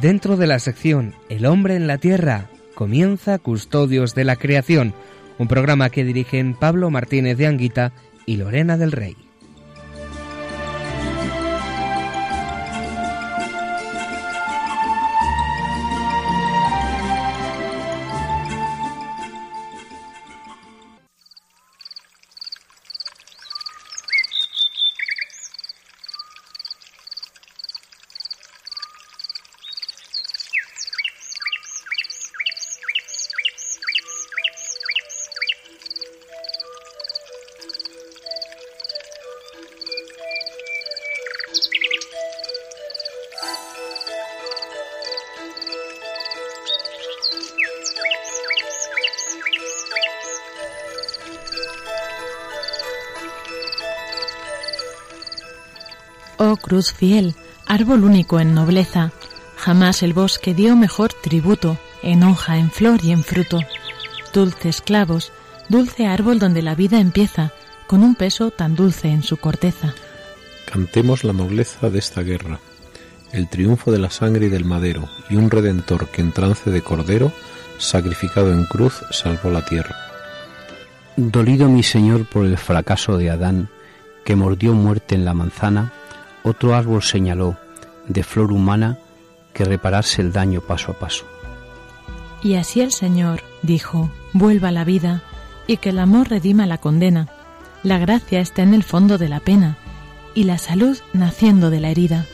Dentro de la sección El hombre en la tierra comienza Custodios de la Creación, un programa que dirigen Pablo Martínez de Anguita y Lorena del Rey. Cruz fiel, árbol único en nobleza, jamás el bosque dio mejor tributo en hoja, en flor y en fruto. Dulces clavos, dulce árbol donde la vida empieza, con un peso tan dulce en su corteza. Cantemos la nobleza de esta guerra, el triunfo de la sangre y del madero, y un redentor que en trance de cordero, sacrificado en cruz, salvó la tierra. Dolido mi Señor por el fracaso de Adán, que mordió muerte en la manzana, otro árbol señaló, de flor humana, que reparase el daño paso a paso. Y así el Señor dijo, vuelva la vida, y que el amor redima la condena. La gracia está en el fondo de la pena, y la salud naciendo de la herida.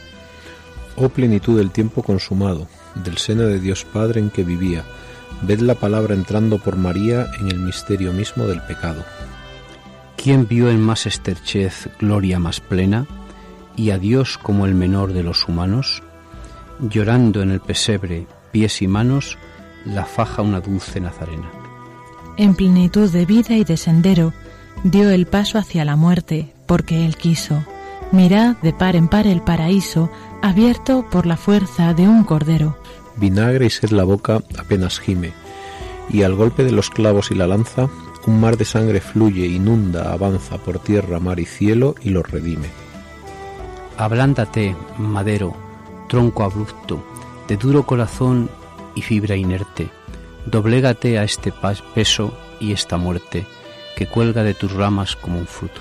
Oh plenitud del tiempo consumado, del seno de Dios Padre en que vivía, ved la palabra entrando por María en el misterio mismo del pecado. ¿Quién vio en más esterchez gloria más plena? Y a Dios como el menor de los humanos, llorando en el pesebre, pies y manos, la faja una dulce nazarena. En plenitud de vida y de sendero, dio el paso hacia la muerte, porque él quiso. Mirad de par en par el paraíso, abierto por la fuerza de un cordero. Vinagre y sed la boca apenas gime, y al golpe de los clavos y la lanza, un mar de sangre fluye, inunda, avanza por tierra, mar y cielo y los redime. Ablándate, madero, tronco abrupto, de duro corazón y fibra inerte, doblégate a este peso y esta muerte que cuelga de tus ramas como un fruto.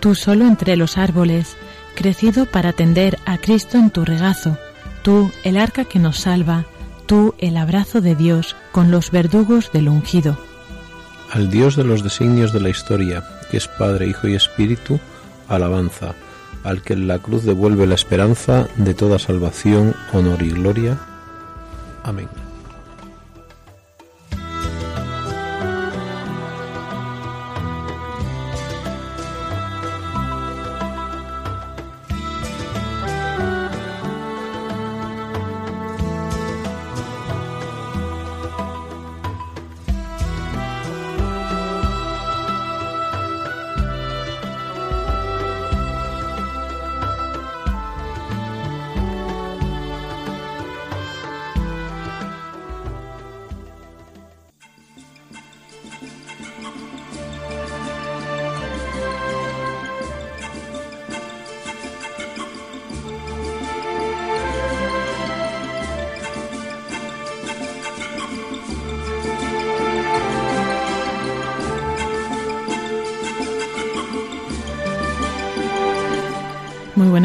Tú solo entre los árboles, crecido para tender a Cristo en tu regazo, tú el arca que nos salva, tú el abrazo de Dios con los verdugos del ungido. Al Dios de los designios de la historia, que es Padre, Hijo y Espíritu, alabanza al que la cruz devuelve la esperanza de toda salvación, honor y gloria. Amén.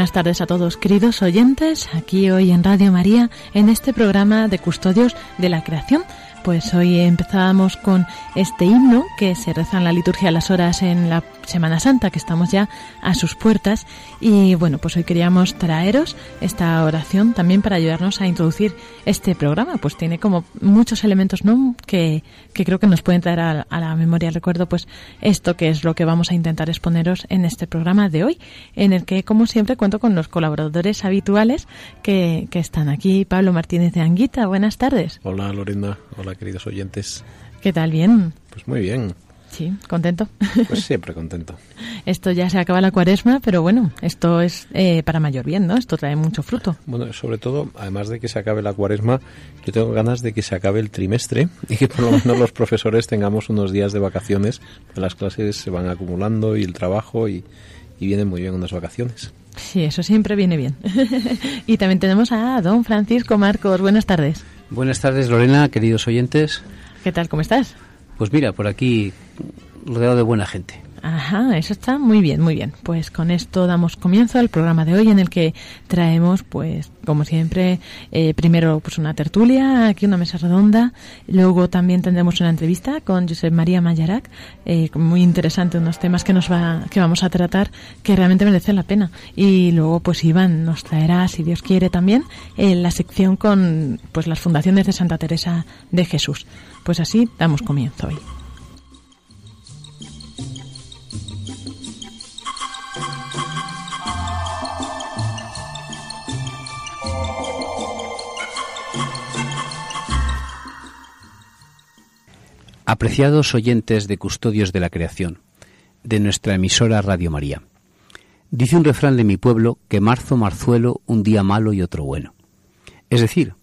Buenas tardes a todos, queridos oyentes, aquí hoy en Radio María, en este programa de Custodios de la Creación. Pues hoy empezábamos con este himno que se reza en la liturgia a las horas en la Semana Santa, que estamos ya a sus puertas. Y bueno, pues hoy queríamos traeros esta oración también para ayudarnos a introducir este programa. Pues tiene como muchos elementos que, que creo que nos pueden traer a, la memoria recuerdo, pues esto que es lo que vamos a intentar exponeros en este programa de hoy, en el que, como siempre, cuento con los colaboradores habituales que, que están aquí. Pablo Martínez de Anguita, buenas tardes. Hola Lorena, hola queridos oyentes. ¿Qué tal? Bien. Pues muy bien. Sí, contento. Pues siempre contento. esto ya se acaba la cuaresma, pero bueno, esto es eh, para mayor bien, ¿no? Esto trae mucho fruto. Bueno, sobre todo, además de que se acabe la cuaresma, yo tengo ganas de que se acabe el trimestre y que por lo menos los profesores tengamos unos días de vacaciones. Las clases se van acumulando y el trabajo y, y vienen muy bien unas vacaciones. Sí, eso siempre viene bien. y también tenemos a don Francisco Marcos. Buenas tardes. Buenas tardes, Lorena, queridos oyentes. ¿Qué tal? ¿Cómo estás? Pues mira, por aquí rodeado de buena gente. Ajá, eso está muy bien, muy bien. Pues con esto damos comienzo al programa de hoy en el que traemos, pues, como siempre, eh, primero pues una tertulia, aquí una mesa redonda, luego también tendremos una entrevista con Josep María Mayarac, eh, muy interesante, unos temas que nos va, que vamos a tratar que realmente merecen la pena. Y luego, pues Iván nos traerá, si Dios quiere, también eh, la sección con, pues, las fundaciones de Santa Teresa de Jesús. Pues así damos comienzo hoy. Apreciados oyentes de Custodios de la Creación, de nuestra emisora Radio María. Dice un refrán de mi pueblo que marzo, marzuelo, un día malo y otro bueno. Es decir,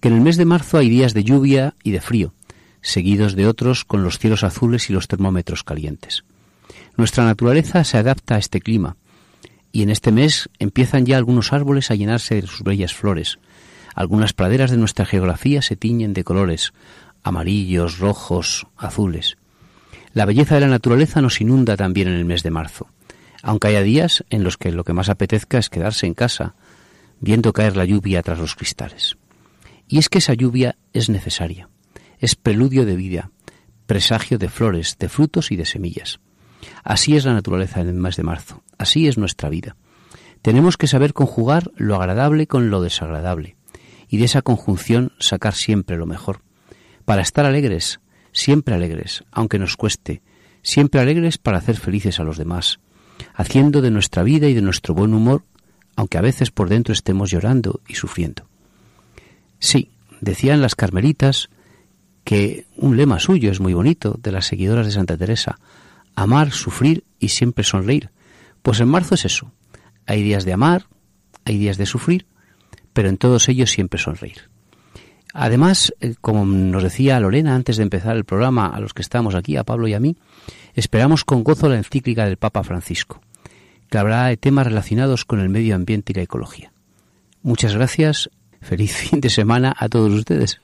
que en el mes de marzo hay días de lluvia y de frío, seguidos de otros con los cielos azules y los termómetros calientes. Nuestra naturaleza se adapta a este clima, y en este mes empiezan ya algunos árboles a llenarse de sus bellas flores. Algunas praderas de nuestra geografía se tiñen de colores, amarillos, rojos, azules. La belleza de la naturaleza nos inunda también en el mes de marzo, aunque haya días en los que lo que más apetezca es quedarse en casa, viendo caer la lluvia tras los cristales. Y es que esa lluvia es necesaria, es preludio de vida, presagio de flores, de frutos y de semillas. Así es la naturaleza en el mes de marzo, así es nuestra vida. Tenemos que saber conjugar lo agradable con lo desagradable, y de esa conjunción sacar siempre lo mejor para estar alegres, siempre alegres, aunque nos cueste, siempre alegres para hacer felices a los demás, haciendo de nuestra vida y de nuestro buen humor, aunque a veces por dentro estemos llorando y sufriendo. Sí, decían las carmelitas que un lema suyo es muy bonito, de las seguidoras de Santa Teresa, amar, sufrir y siempre sonreír. Pues en marzo es eso. Hay días de amar, hay días de sufrir, pero en todos ellos siempre sonreír. Además, eh, como nos decía Lorena antes de empezar el programa, a los que estamos aquí, a Pablo y a mí, esperamos con gozo la encíclica del Papa Francisco, que hablará de temas relacionados con el medio ambiente y la ecología. Muchas gracias, feliz fin de semana a todos ustedes.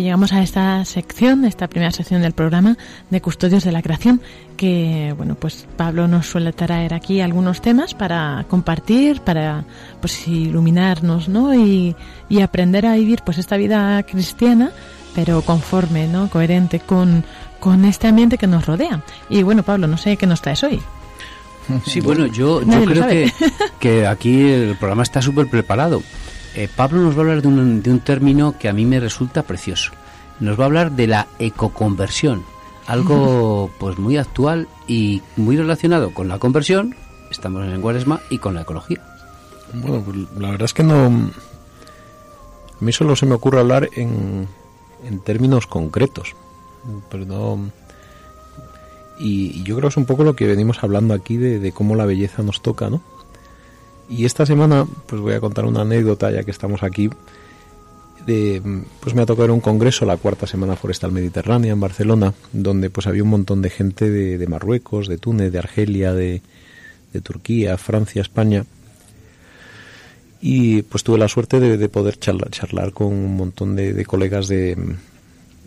Así llegamos a esta sección, esta primera sección del programa de Custodios de la Creación, que bueno, pues Pablo nos suele traer aquí algunos temas para compartir, para pues iluminarnos, ¿no? Y, y aprender a vivir pues esta vida cristiana, pero conforme, ¿no? Coherente con, con este ambiente que nos rodea. Y bueno, Pablo, no sé qué nos traes hoy. Sí, bueno, yo, creo que, que aquí el programa está súper preparado. Eh, Pablo nos va a hablar de un, de un término que a mí me resulta precioso. Nos va a hablar de la ecoconversión, algo pues muy actual y muy relacionado con la conversión, estamos en el Cuaresma, y con la ecología. Bueno, pues la verdad es que no. A mí solo se me ocurre hablar en, en términos concretos. Pero no. Y, y yo creo que es un poco lo que venimos hablando aquí de, de cómo la belleza nos toca, ¿no? Y esta semana, pues voy a contar una anécdota, ya que estamos aquí. De, pues me ha tocado ir a un congreso, la cuarta semana forestal mediterránea en Barcelona, donde pues había un montón de gente de, Marruecos, de Túnez, de Argelia, de, Turquía, Francia, España. Y pues tuve la suerte de, de poder charlar, charlar con un montón de, de colegas de,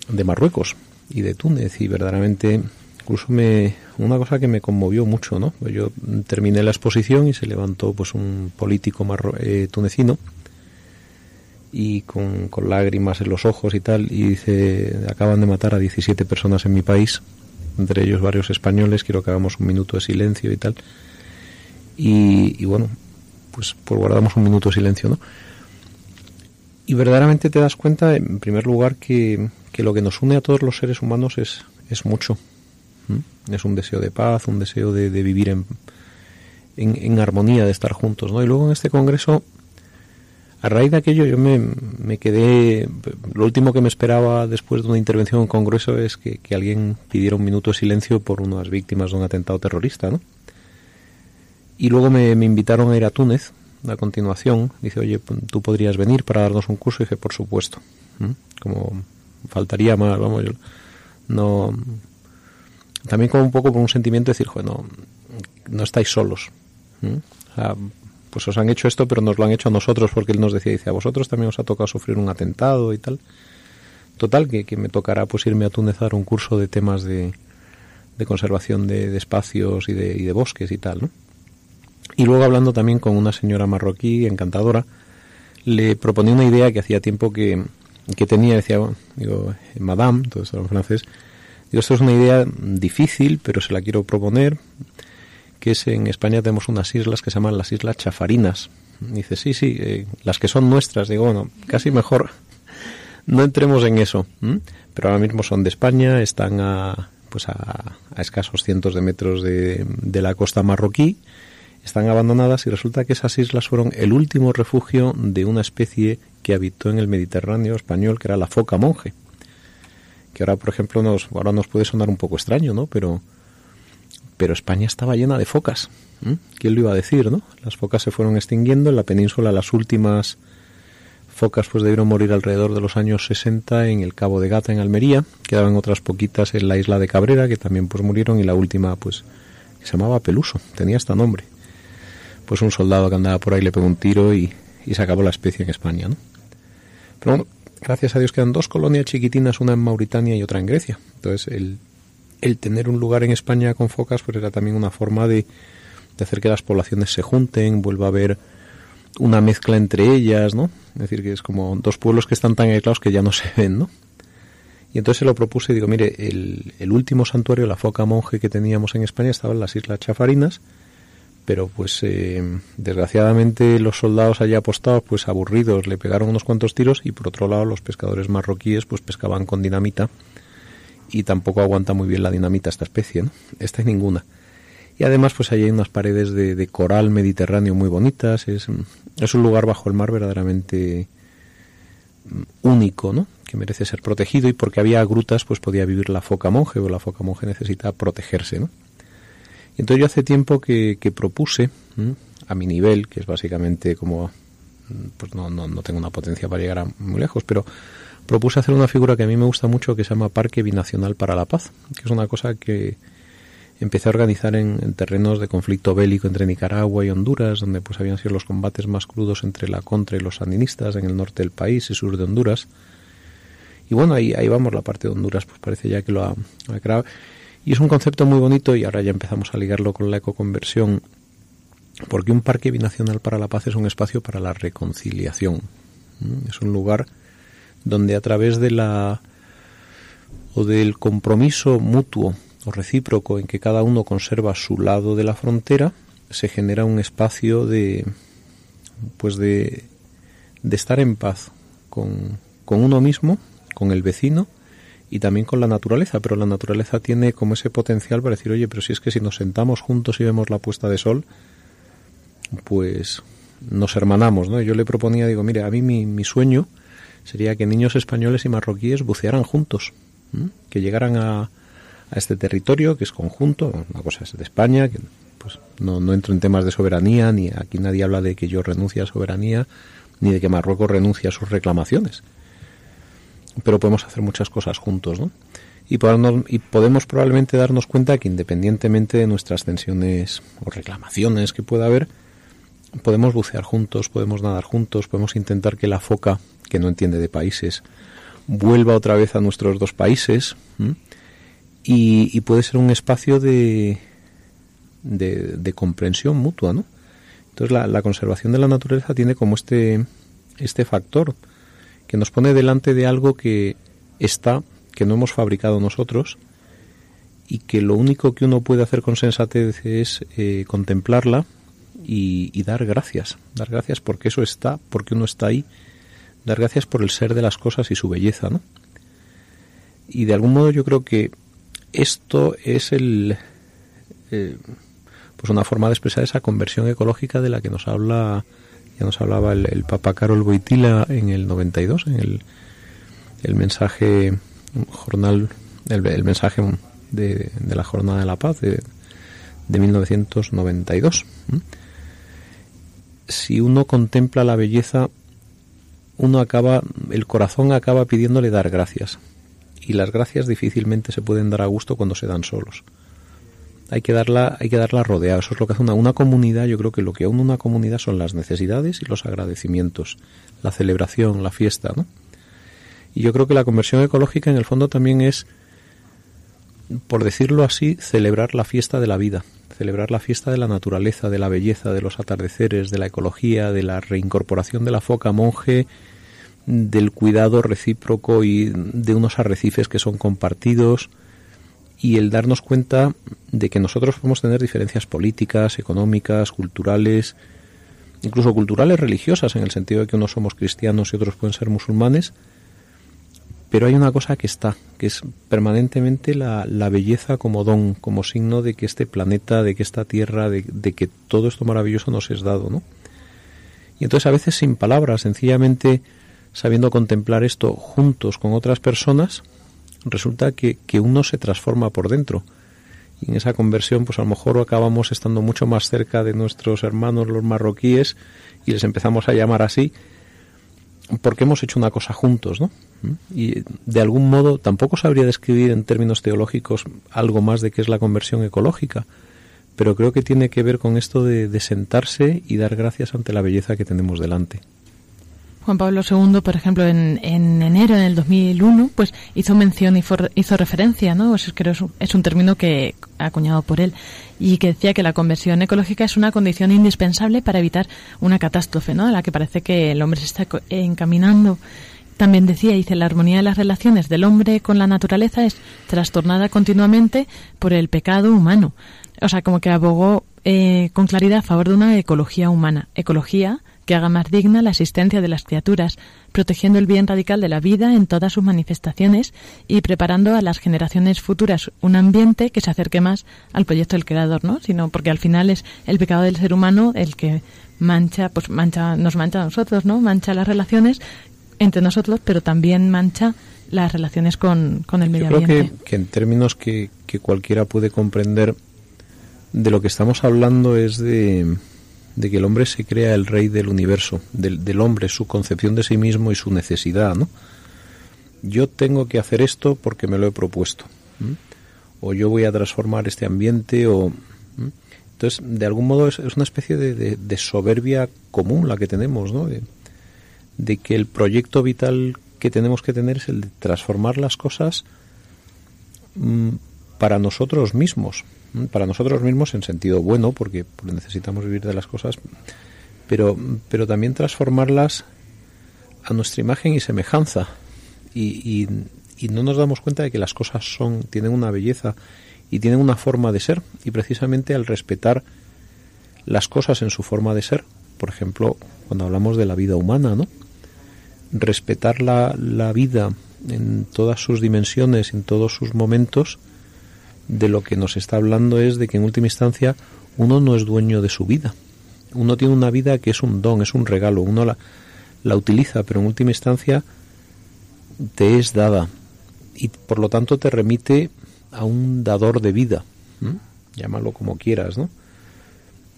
de Marruecos y de Túnez y verdaderamente incluso me una cosa que me conmovió mucho no Pues yo terminé la exposición y se levantó pues un político marro- eh, tunecino y con, lágrimas en los ojos y tal, y dice, acaban de matar a 17 personas en mi país, entre ellos varios españoles, quiero que hagamos un minuto de silencio y tal. Y, y bueno, pues, pues guardamos un minuto de silencio, ¿no? Y verdaderamente te das cuenta, en primer lugar, que, que lo que nos une a todos los seres humanos es, es mucho. Es un deseo de paz, un deseo de, vivir en, en, en, armonía, de estar juntos, ¿no? Y luego en este congreso, a raíz de aquello, yo me, me, quedé. Lo último que me esperaba después de una intervención en congreso es que, que, alguien pidiera un minuto de silencio por unas víctimas de un atentado terrorista, ¿no? Y luego me, me invitaron a ir a Túnez a continuación. Dice, oye, tú podrías venir para darnos un curso. Y dije, por supuesto. Como faltaría más, vamos, yo no. También como un poco por un sentimiento de decir, bueno, no estáis solos. Pues os han hecho esto, pero nos lo han hecho a nosotros, porque él nos decía, dice, a vosotros también os ha tocado sufrir un atentado y tal. Total, que, que me tocará pues irme a Túnez un curso de temas de, de conservación de, espacios y de, y de bosques y tal, ¿no? Y luego hablando también con una señora marroquí encantadora, le proponía una idea que hacía tiempo que, que tenía, decía, digo, Madame, todo esto en francés, digo, esto es una idea difícil, pero se la quiero proponer, que es en España tenemos unas islas que se llaman las Islas Chafarinas. dice, sí, sí, eh, las que son nuestras, digo, bueno, casi mejor no entremos en eso, pero ahora mismo son de España, están a, pues a, a escasos cientos de metros de la costa marroquí, están abandonadas y resulta que esas islas fueron el último refugio de una especie que habitó en el Mediterráneo español, que era la foca monje. Que ahora, por ejemplo, nos, ahora nos puede sonar un poco extraño, ¿no? Pero, pero España estaba llena de focas. ¿Quién lo iba a decir, no? Las focas se fueron extinguiendo en la península. Las últimas focas pues debieron morir alrededor de los años 60 en el Cabo de Gata, en Almería. Quedaban otras poquitas en la isla de Cabrera, que también pues murieron. Y la última, pues, se llamaba Peluso. Tenía este nombre pues un soldado que andaba por ahí le pegó un tiro y, y se acabó la especie en España, ¿no? Pero bueno, gracias a Dios quedan dos colonias chiquitinas, una en Mauritania y otra en Grecia. Entonces, el, el tener un lugar en España con focas, pues era también una forma de, hacer que las poblaciones se junten, vuelva a haber una mezcla entre ellas, ¿no? Es decir, que es como dos pueblos que están tan aislados que ya no se ven, ¿no? Y entonces se lo propuse y digo, mire, el, el último santuario, la foca monje que teníamos en España, estaba en las Islas Chafarinas, pero pues eh, desgraciadamente los soldados allá apostados pues aburridos le pegaron unos cuantos tiros y por otro lado los pescadores marroquíes pues pescaban con dinamita y tampoco aguanta muy bien la dinamita esta especie, ¿no? Esta es ninguna. Y además pues allí hay unas paredes de, de coral mediterráneo muy bonitas, es, es un lugar bajo el mar verdaderamente único, ¿no? Que merece ser protegido y porque había grutas pues podía vivir la foca monje o la foca monje necesita protegerse, ¿no? Entonces yo hace tiempo que, propuse, a mi nivel, que es básicamente como, pues no, no, no tengo una potencia para llegar a muy lejos, pero propuse hacer una figura que a mí me gusta mucho que se llama Parque Binacional para la Paz, que es una cosa que empecé a organizar en, en, terrenos de conflicto bélico entre Nicaragua y Honduras, donde pues habían sido los combates más crudos entre la contra y los sandinistas en el norte del país y sur de Honduras. Y bueno, ahí, ahí vamos, la parte de Honduras pues parece ya que lo ha, ha creado. Y es un concepto muy bonito y ahora ya empezamos a ligarlo con la ecoconversión, porque un parque binacional para la paz es un espacio para la reconciliación. Es un lugar donde a través de la o del compromiso mutuo o recíproco en que cada uno conserva su lado de la frontera, se genera un espacio de pues de, de estar en paz con, con uno mismo, con el vecino y también con la naturaleza, pero la naturaleza tiene como ese potencial para decir, oye, pero si es que si nos sentamos juntos y vemos la puesta de sol, pues nos hermanamos, ¿no? Yo le proponía, digo, mire, a mí mi, mi sueño sería que niños españoles y marroquíes bucearan juntos, que llegaran a, a este territorio que es conjunto, una cosa es de España, que pues no, no entro en temas de soberanía, ni aquí nadie habla de que yo renuncie a soberanía, ni de que Marruecos renuncie a sus reclamaciones pero podemos hacer muchas cosas juntos, ¿no? Y, podernos, y podemos probablemente darnos cuenta que independientemente de nuestras tensiones o reclamaciones que pueda haber, podemos bucear juntos, podemos nadar juntos, podemos intentar que la foca, que no entiende de países, vuelva otra vez a nuestros dos países y, y, puede ser un espacio de, de, de comprensión mutua, ¿no? Entonces la, la, conservación de la naturaleza tiene como este, este factor que nos pone delante de algo que está, que no hemos fabricado nosotros, y que lo único que uno puede hacer con sensatez es eh, contemplarla y, dar gracias, dar gracias porque eso está, porque uno está ahí, dar gracias por el ser de las cosas y su belleza, ¿no? Y de algún modo yo creo que esto es el eh, pues una forma de expresar esa conversión ecológica de la que nos habla ya nos hablaba el, Papa Carol Boitila en el 92 en el, el mensaje jornal el, mensaje de, de, la jornada de la paz de, de 1992 si uno contempla la belleza, uno acaba, el corazón acaba pidiéndole dar gracias. Y las gracias difícilmente se pueden dar a gusto cuando se dan solos. Hay que darla, hay que darla rodeada. Eso es lo que hace una, una comunidad. Yo creo que lo que une una comunidad son las necesidades y los agradecimientos, la celebración, la fiesta, ¿no? Y yo creo que la conversión ecológica en el fondo también es, por decirlo así, celebrar la fiesta de la vida, celebrar la fiesta de la naturaleza, de la belleza, de los atardeceres, de la ecología, de la reincorporación de la foca monje, del cuidado recíproco y de unos arrecifes que son compartidos y el darnos cuenta de que nosotros podemos tener diferencias políticas, económicas, culturales, incluso culturales religiosas, en el sentido de que unos somos cristianos y otros pueden ser musulmanes, pero hay una cosa que está, que es permanentemente la, belleza como don, como signo de que este planeta, de que esta tierra, de, que todo esto maravilloso nos es dado, ¿no? Y entonces a veces sin palabras, sencillamente sabiendo contemplar esto juntos con otras personas, resulta que, que uno se transforma por dentro. Y en esa conversión, pues a lo mejor acabamos estando mucho más cerca de nuestros hermanos los marroquíes y les empezamos a llamar así, porque hemos hecho una cosa juntos, ¿no? Y de algún modo tampoco sabría describir en términos teológicos algo más de qué es la conversión ecológica, pero creo que tiene que ver con esto de, sentarse y dar gracias ante la belleza que tenemos delante. Juan Pablo II, por ejemplo, en, enero, en el 2001, pues hizo mención y hizo referencia, ¿no? es, un, es un término que acuñado por él, y que decía que la conversión ecológica es una condición indispensable para evitar una catástrofe, ¿no? A la que parece que el hombre se está encaminando. También decía, dice, la armonía de las relaciones del hombre con la naturaleza es trastornada continuamente por el pecado humano. O sea, como que abogó eh, con claridad a favor de una ecología humana. Ecología que haga más digna la existencia de las criaturas, protegiendo el bien radical de la vida en todas sus manifestaciones y preparando a las generaciones futuras un ambiente que se acerque más al proyecto del creador, ¿no? Sino porque al final es el pecado del ser humano el que mancha, pues mancha, nos mancha a nosotros, ¿no? Mancha las relaciones entre nosotros, pero también mancha las relaciones con, con el medio Yo creo Que, que, en términos que, que cualquiera puede comprender, de lo que estamos hablando es de, de que el hombre se crea el rey del universo, del, del hombre, su concepción de sí mismo y su necesidad, ¿no? Yo tengo que hacer esto porque me lo he propuesto, o yo voy a transformar este ambiente, o entonces de algún modo es, una especie de, de, soberbia común la que tenemos, ¿no? de que el proyecto vital que tenemos que tener es el de transformar las cosas para nosotros mismos, para nosotros mismos en sentido bueno, porque, necesitamos vivir de las cosas, pero, pero también transformarlas a nuestra imagen y semejanza. Y, y, no nos damos cuenta de que las cosas son, tienen una belleza y tienen una forma de ser. Y precisamente al respetar las cosas en su forma de ser, por ejemplo, cuando hablamos de la vida humana, ¿no? respetar la, la vida en todas sus dimensiones, en todos sus momentos, de lo que nos está hablando es de que en última instancia uno no es dueño de su vida. Uno tiene una vida que es un don, es un regalo, uno la, la utiliza, pero en última instancia te es dada y por lo tanto te remite a un dador de vida, llámalo como quieras, ¿no?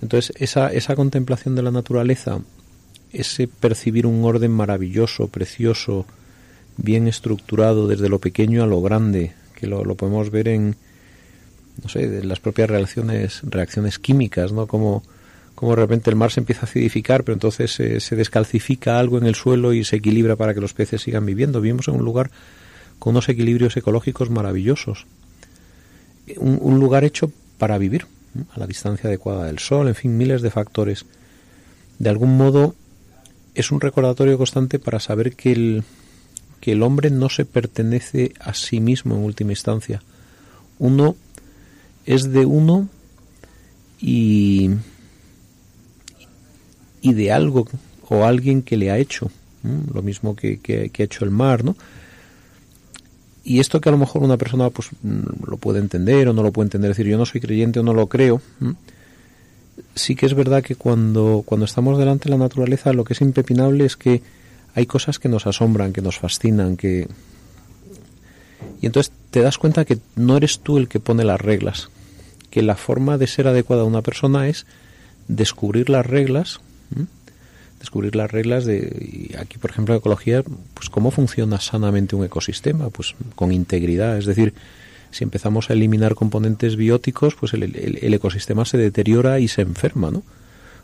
Entonces esa, esa contemplación de la naturaleza ese percibir un orden maravilloso, precioso, bien estructurado desde lo pequeño a lo grande, que lo, podemos ver en, no sé, en las propias reacciones, reacciones químicas, ¿no? Como, como de repente el mar se empieza a acidificar, pero entonces se, descalcifica algo en el suelo y se equilibra para que los peces sigan viviendo. Vivimos en un lugar con unos equilibrios ecológicos maravillosos. Un lugar hecho para vivir, a la distancia adecuada del sol, en fin, miles de factores. De algún modo, es un recordatorio constante para saber que el, que el hombre no se pertenece a sí mismo en última instancia. Uno es de uno y, y de algo o alguien que le ha hecho, lo mismo que, que, ha hecho el mar, ¿no? Y esto que a lo mejor una persona pues mm, lo puede entender o no lo puede entender, decir yo no soy creyente o no lo creo, sí que es verdad que cuando, cuando estamos delante de la naturaleza lo que es impepinable es que hay cosas que nos asombran, que nos fascinan, que... Y entonces te das cuenta que no eres tú el que pone las reglas, que la forma de ser adecuada a una persona es descubrir las reglas, descubrir las reglas de, aquí por ejemplo ecología, pues cómo funciona sanamente un ecosistema, pues con integridad, es decir, si empezamos a eliminar componentes bióticos, pues el, ecosistema se deteriora y se enferma, ¿no?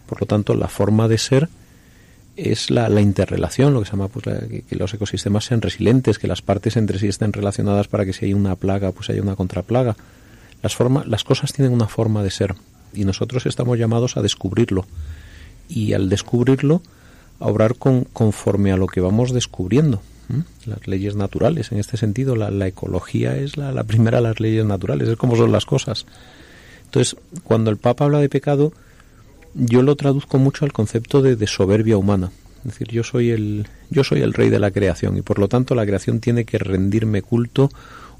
Por lo tanto, la forma de ser es la, interrelación, lo que se llama pues, que, los ecosistemas sean resilientes, que las partes entre sí estén relacionadas para que si hay una plaga, pues haya una contraplaga. Las, forma, las cosas tienen una forma de ser y nosotros estamos llamados a descubrirlo. Y al descubrirlo, a obrar con, conforme a lo que vamos descubriendo. Las leyes naturales, en este sentido, la, la ecología es la, la, primera de las leyes naturales, es como son las cosas. Entonces, cuando el Papa habla de pecado, yo lo traduzco mucho al concepto de, de, soberbia humana. Es decir, yo soy el yo soy el rey de la creación y por lo tanto la creación tiene que rendirme culto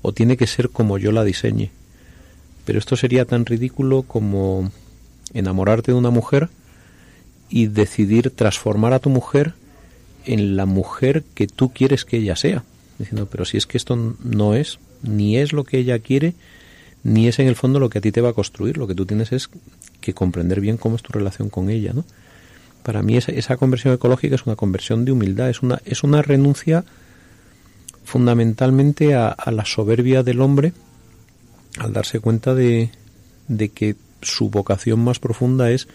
o tiene que ser como yo la diseñe. Pero esto sería tan ridículo como enamorarte de una mujer y decidir transformar a tu mujer en la mujer que tú quieres que ella sea. Diciendo, pero si es que esto no es, ni es lo que ella quiere, ni es en el fondo lo que a ti te va a construir. Lo que tú tienes es que comprender bien cómo es tu relación con ella, ¿no? Para mí esa, esa conversión ecológica es una conversión de humildad, es una, es una renuncia fundamentalmente a, la soberbia del hombre al darse cuenta de, de que su vocación más profunda es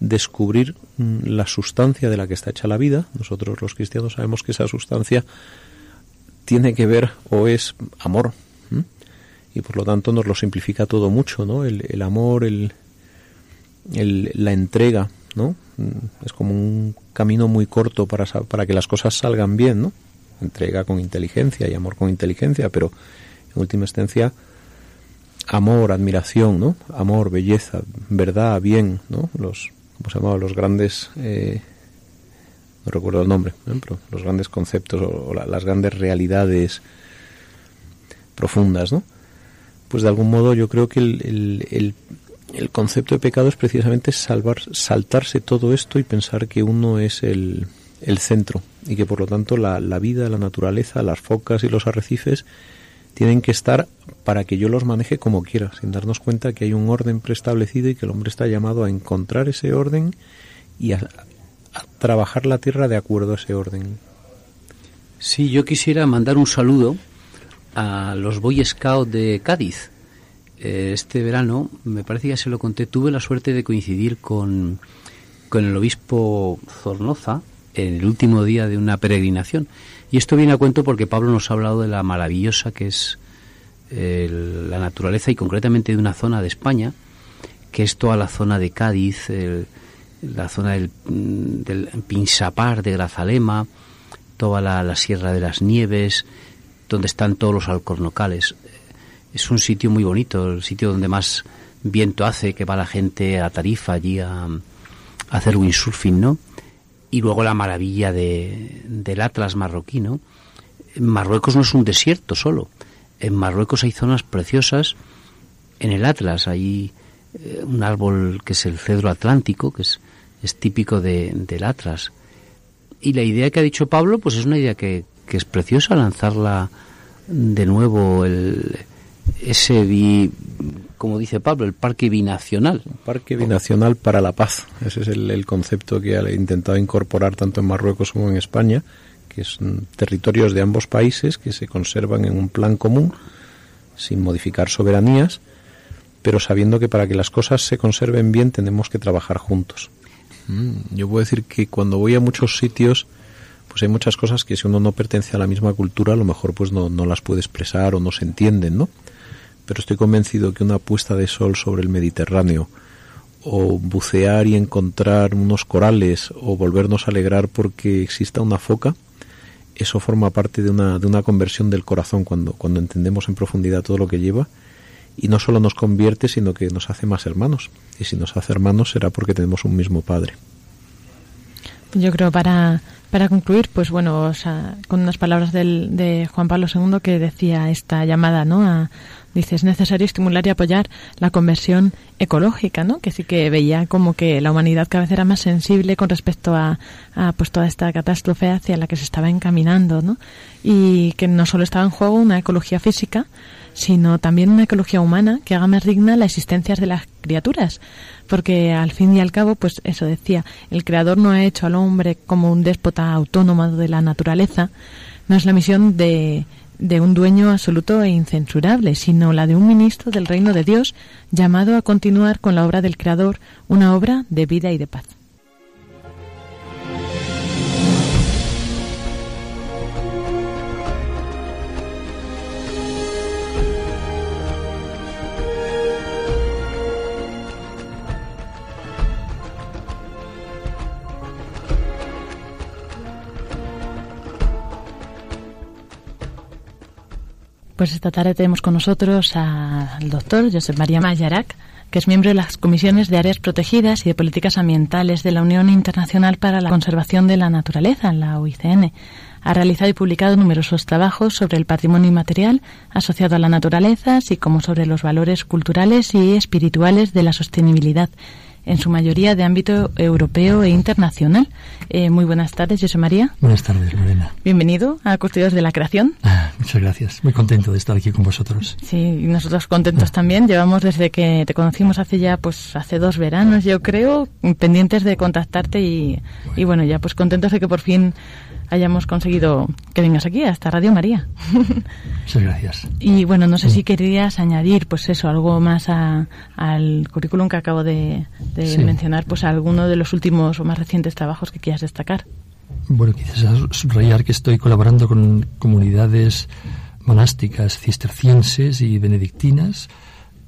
descubrir mm, la sustancia de la que está hecha la vida. Nosotros los cristianos sabemos que esa sustancia tiene que ver o es amor. Y por lo tanto nos lo simplifica todo mucho, ¿no? El, el amor, el, la entrega, ¿no? Es como un camino muy corto para, para que las cosas salgan bien, ¿no? Entrega con inteligencia y amor con inteligencia, pero en última instancia amor, admiración, ¿no? Amor, belleza, verdad, bien, ¿no? Los, ¿cómo se llamaban? Los grandes, eh, no recuerdo el nombre, ¿eh? pero los grandes conceptos o, las grandes realidades profundas, ¿no? Pues de algún modo yo creo que el, el, el concepto de pecado es precisamente salvar, saltarse todo esto y pensar que uno es el, centro y que por lo tanto la, la, vida, la naturaleza, las focas y los arrecifes tienen que estar para que yo los maneje como quiera, sin darnos cuenta que hay un orden preestablecido y que el hombre está llamado a encontrar ese orden y a, trabajar la tierra de acuerdo a ese orden. Sí, yo quisiera mandar un saludo a los Boy Scouts de Cádiz, eh, este verano, me parece que ya se lo conté, tuve la suerte de coincidir con, con el obispo Zornoza en el último día de una peregrinación. Y esto viene a cuento porque Pablo nos ha hablado de la maravillosa que es la naturaleza y concretamente de una zona de España, que es toda la zona de Cádiz, la zona del, del, Pinsapar, de Grazalema, toda la Sierra de las Nieves, donde están todos los alcornocales es un sitio muy bonito, el sitio donde más viento hace, que va la gente a Tarifa allí a, hacer windsurfing, ¿no? Y luego la maravilla de, del Atlas marroquí, ¿no? Marruecos no es un desierto solo. En Marruecos hay zonas preciosas. En el Atlas hay eh, un árbol que es el cedro atlántico, que es, es típico de, del Atlas. Y la idea que ha dicho Pablo, pues es una idea que, que es preciosa, lanzarla de nuevo el, ese, como dice Pablo, el parque binacional. parque binacional para la paz. Ese es el, concepto que ha intentado incorporar tanto en Marruecos como en España, que son territorios de ambos países que se conservan en un plan común, sin modificar soberanías, pero sabiendo que para que las cosas se conserven bien tenemos que trabajar juntos. Mm, yo puedo decir que cuando voy a muchos sitios, pues hay muchas cosas que si uno no pertenece a la misma cultura, a lo mejor pues no, no las puede expresar o no se entienden, ¿no? pero estoy convencido que una puesta de sol sobre el Mediterráneo, o bucear y encontrar unos corales, o volvernos a alegrar porque exista una foca, eso forma parte de una, de una conversión del corazón cuando, cuando entendemos en profundidad todo lo que lleva y no solo nos convierte, sino que nos hace más hermanos. Y si nos hace hermanos será porque tenemos un mismo Padre. Yo creo para, para concluir, pues bueno, o sea, con unas palabras del, de Juan Pablo II que decía esta llamada, ¿no? A, dice, es necesario estimular y apoyar la conversión ecológica, ¿no? Que sí que veía como que la humanidad cada vez era más sensible con respecto a, a pues toda esta catástrofe hacia la que se estaba encaminando, ¿no? Y que no solo estaba en juego una ecología física, sino también una ecología humana que haga más digna la existencia de las criaturas. Porque al fin y al cabo, pues eso decía, el Creador no ha hecho al hombre como un déspota autónomo de la naturaleza, no es la misión de, de un dueño absoluto e incensurable, sino la de un ministro del reino de Dios llamado a continuar con la obra del Creador, una obra de vida y de paz. Pues esta tarde tenemos con nosotros al doctor José María Mayarac, que es miembro de las comisiones de áreas protegidas y de políticas ambientales de la Unión Internacional para la Conservación de la Naturaleza, la UICN. Ha realizado y publicado numerosos trabajos sobre el patrimonio inmaterial asociado a la naturaleza, así como sobre los valores culturales y espirituales de la sostenibilidad en su mayoría de ámbito europeo e internacional. Eh, muy buenas tardes, José María. Buenas tardes, Lorena. Bienvenido a Custodios de la Creación. Ah, muchas gracias. Muy contento de estar aquí con vosotros. Sí, y nosotros contentos también. Llevamos desde que te conocimos hace ya, pues hace dos veranos, yo creo, pendientes de contactarte y y bueno ya pues contentos de que por fin hayamos conseguido que vengas aquí hasta Radio María. Muchas gracias. Y bueno, no sé si querías añadir, pues eso, algo más al currículum que acabo de, mencionar, pues alguno de los últimos o más recientes trabajos que quieras destacar. Bueno, quizás subrayar que estoy colaborando con comunidades monásticas cistercienses y benedictinas,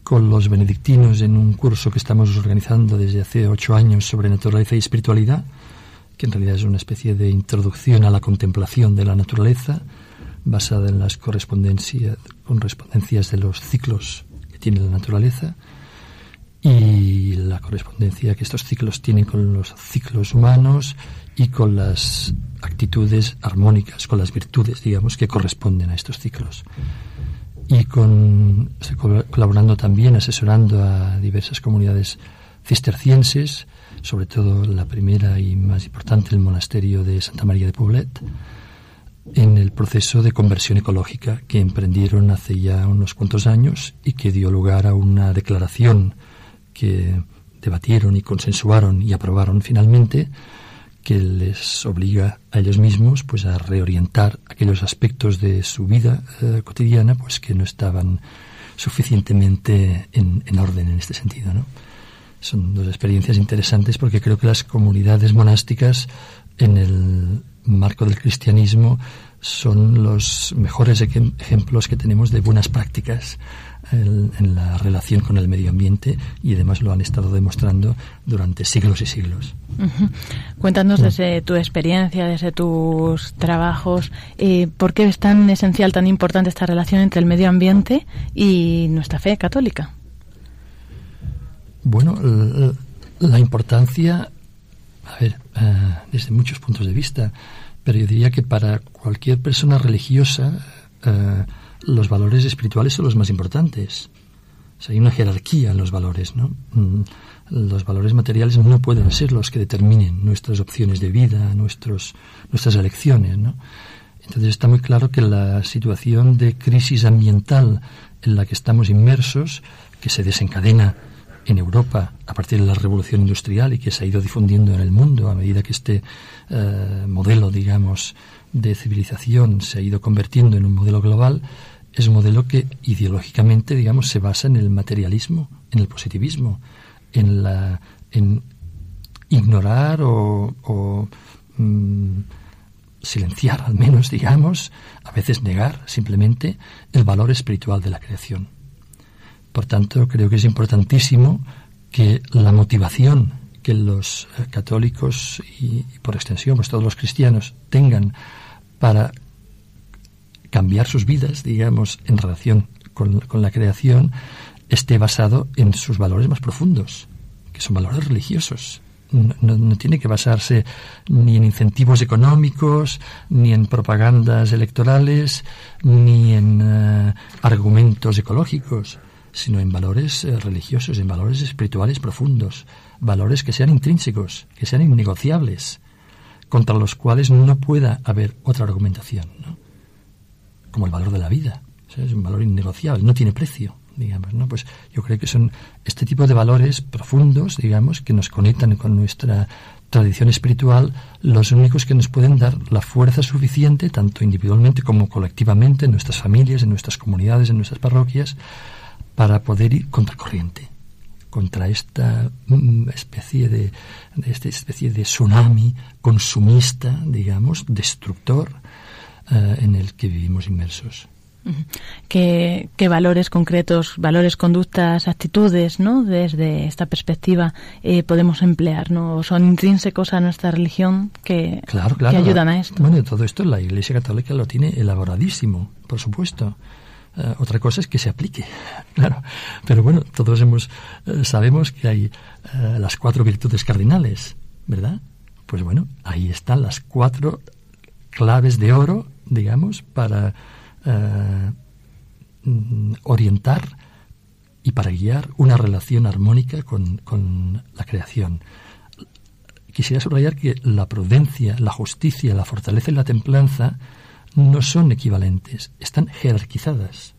con los benedictinos en un curso que estamos organizando desde hace ocho años sobre naturaleza y espiritualidad que en realidad es una especie de introducción a la contemplación de la naturaleza, basada en las correspondencias, correspondencias de los ciclos que tiene la naturaleza y la correspondencia que estos ciclos tienen con los ciclos humanos y con las actitudes armónicas, con las virtudes, digamos, que corresponden a estos ciclos. Y colaborando también, asesorando a diversas comunidades cistercienses, sobre todo la primera y más importante, el monasterio de Santa María de Poblet, en el proceso de conversión ecológica que emprendieron hace ya unos cuantos años y que dio lugar a una declaración que debatieron y consensuaron y aprobaron finalmente que les obliga a ellos mismos pues a reorientar aquellos aspectos de su vida eh, cotidiana pues que no estaban suficientemente en, en orden en este sentido ¿no? Son dos experiencias interesantes porque creo que las comunidades monásticas en el marco del cristianismo son los mejores ejemplos que tenemos de buenas prácticas en, la relación con el medio ambiente y además lo han estado demostrando durante siglos y siglos. Cuéntanos desde tu experiencia, desde tus trabajos, eh, ¿por qué es tan esencial, tan importante esta relación entre el medio ambiente y nuestra fe católica? Bueno, la importancia, a ver, eh, desde muchos puntos de vista, pero yo diría que para cualquier persona religiosa eh, los valores espirituales son los más importantes. hay una jerarquía en los valores, ¿no? Mm, los valores materiales no pueden ser los que determinen nuestras opciones de vida, nuestros, nuestras elecciones, ¿no? Entonces está muy claro que la situación de crisis ambiental en la que estamos inmersos, que se desencadena en Europa a partir de la revolución industrial y que se ha ido difundiendo en el mundo a medida que este eh, modelo, digamos, de civilización se ha ido convirtiendo en un modelo global, es un modelo que ideológicamente, digamos, se basa en el materialismo, en el positivismo, en la ignorar o, mm, silenciar al menos, digamos, a veces negar simplemente el valor espiritual de la creación. Por tanto, creo que es importantísimo que la motivación que los eh, católicos y, por extensión pues todos los cristianos tengan para cambiar sus vidas, digamos, en relación con, la creación, esté basado en sus valores más profundos, que son valores religiosos. No, tiene que basarse ni en incentivos económicos, ni en propagandas electorales, ni en eh, argumentos ecológicos, sino en valores eh, religiosos, en valores espirituales profundos, valores que sean intrínsecos, que sean innegociables, contra los cuales no pueda haber otra argumentación, ¿no? como el valor de la vida. es un valor innegociable, no tiene precio, digamos, ¿no? Pues yo creo que son este tipo de valores profundos, digamos, que nos conectan con nuestra tradición espiritual, los únicos que nos pueden dar la fuerza suficiente, tanto individualmente como colectivamente, en nuestras familias, en nuestras comunidades, en nuestras parroquias, para poder ir contracorriente contra esta mm, especie de, esta especie de tsunami consumista, digamos, destructor eh, en el que vivimos inmersos. ¿Qué, valores concretos, valores, conductas, actitudes, ¿no? Desde esta perspectiva eh, podemos emplear, ¿no? ¿Son intrínsecos a nuestra religión que, que ayudan a esto? Bueno, todo esto la Iglesia Católica lo tiene elaboradísimo, por supuesto. Eh, otra cosa es que se aplique, claro. Pero bueno, todos hemos, eh, sabemos que hay eh, las cuatro virtudes cardinales, ¿verdad? Pues bueno, ahí están las cuatro claves de oro, digamos, para mm, orientar y para guiar una relación armónica con, con la creación. Quisiera subrayar que la prudencia, la justicia, la fortaleza y la templanza no son equivalentes, están jerarquizadas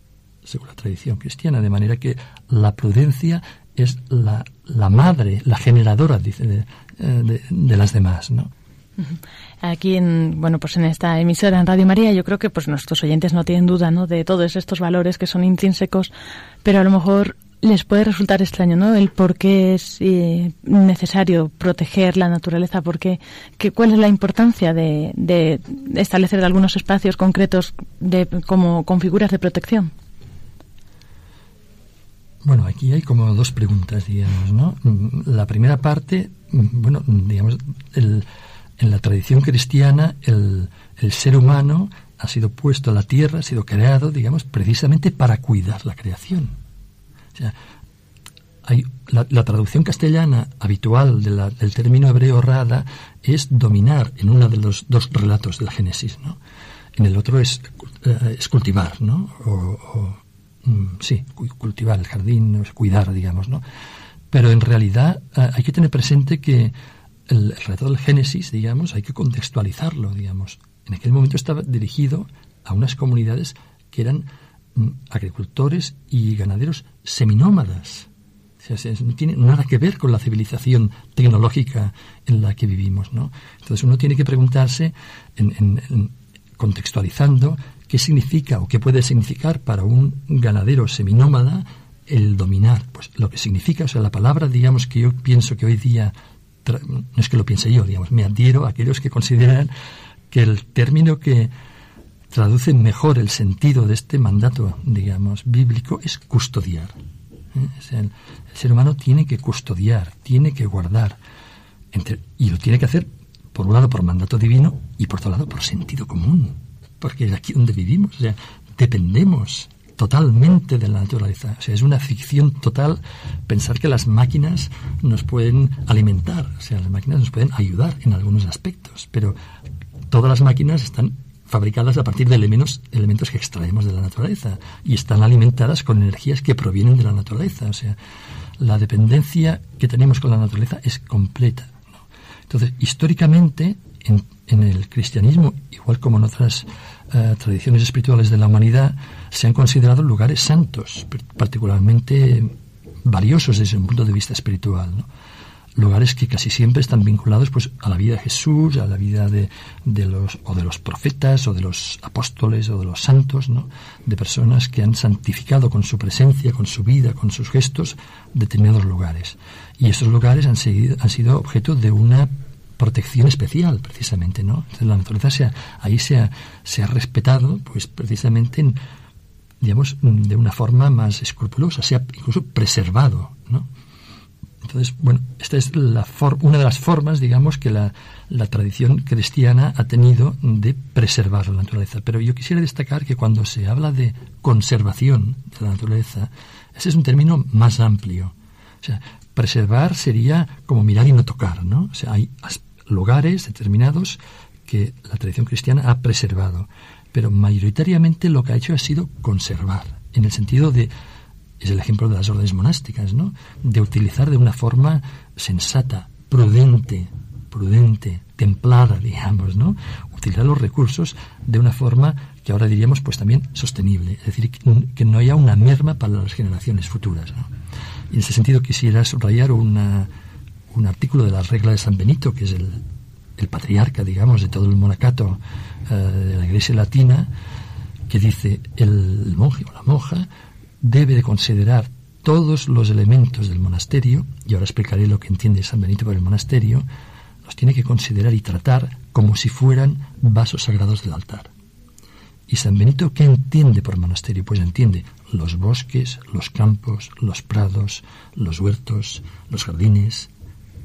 según la tradición cristiana, de manera que la prudencia es la, la madre, la generadora, dice, de, eh, de, las demás, ¿no? Aquí en bueno pues en esta emisora en Radio María yo creo que pues nuestros oyentes no tienen duda ¿no? de todos estos valores que son intrínsecos pero a lo mejor les puede resultar extraño, ¿no? El por qué es eh, necesario proteger la naturaleza, porque que, cuál es la importancia de, de, establecer algunos espacios concretos de, como con figuras de protección. Bueno, aquí hay como dos preguntas, digamos, ¿no? La primera parte, bueno, digamos, en la tradición cristiana, el, el ser humano ha sido puesto a la tierra, ha sido creado, digamos, precisamente para cuidar la creación. O sea, hay, la, traducción castellana habitual del término hebreo rada es dominar en uno de los dos relatos del Génesis, ¿no? En el otro es, eh, es cultivar, ¿no? O, mm, sí, cultivar el jardín, cuidar, digamos, ¿no? Pero en realidad eh, hay que tener presente que el, relato del Génesis, digamos, hay que contextualizarlo, digamos. En aquel momento estaba dirigido a unas comunidades que eran agricultores y ganaderos seminómadas. O sea, no tiene nada que ver con la civilización tecnológica en la que vivimos, ¿no? Entonces uno tiene que preguntarse, en, contextualizando, qué significa o qué puede significar para un ganadero seminómada el dominar. Pues lo que significa, o sea, la palabra, digamos, que yo pienso que hoy día, no es que lo piense yo, digamos, me adhiero a aquellos que consideran que el término que traduce mejor el sentido de este mandato, digamos, bíblico, es custodiar. ¿eh? el, ser humano tiene que custodiar, tiene que guardar, y lo tiene que hacer, por un lado, por mandato divino y por otro lado, por sentido común, porque es aquí donde vivimos, o sea, dependemos totalmente de la naturaleza. O sea, es una ficción total pensar que las máquinas nos pueden alimentar, o sea, las máquinas nos pueden ayudar en algunos aspectos, pero todas las máquinas están fabricadas a partir de elementos, elementos que extraemos de la naturaleza y están alimentadas con energías que provienen de la naturaleza. O sea, la dependencia que tenemos con la naturaleza es completa. Entonces, históricamente, en, el cristianismo, igual como en otras eh, tradiciones espirituales de la humanidad, se han considerado lugares santos, particularmente valiosos desde un punto de vista espiritual. Lugares que casi siempre están vinculados pues a la vida de Jesús, a la vida de, de, los o de los profetas o de los apóstoles o de los santos, ¿no? de personas que han santificado con su presencia, con su vida, con sus gestos determinados lugares. Y estos lugares han, seguido, han sido objeto de una protección especial, precisamente, ¿no? la naturaleza se ahí se ha, se ha respetado, pues precisamente en, digamos, de una forma más escrupulosa, se ha incluso preservado, ¿no? Entonces, bueno, esta es la una de las formas, digamos, que la, la, tradición cristiana ha tenido de preservar la naturaleza. Pero yo quisiera destacar que cuando se habla de conservación de la naturaleza, ese es un término más amplio. O sea, preservar sería como mirar y no tocar, ¿no? O sea, hay lugares determinados que la tradición cristiana ha preservado, pero mayoritariamente lo que ha hecho ha sido conservar, en el sentido de es el ejemplo de las órdenes monásticas, ¿no? De utilizar de una forma sensata, prudente, prudente, templada, digamos, ¿no? Utilizar los recursos de una forma que ahora diríamos pues también sostenible, es decir, que no haya una merma para las generaciones futuras. Y en ese sentido quisiera subrayar una, un artículo de las reglas de San Benito, que es el, el patriarca, digamos, de todo el monacato eh, de la Iglesia Latina, que dice el monje o la monja debe de considerar todos los elementos del monasterio, y ahora explicaré lo que entiende San Benito por el monasterio, los tiene que considerar y tratar como si fueran vasos sagrados del altar. ¿Y San Benito qué entiende por monasterio? Pues entiende los bosques, los campos, los prados, los huertos, los jardines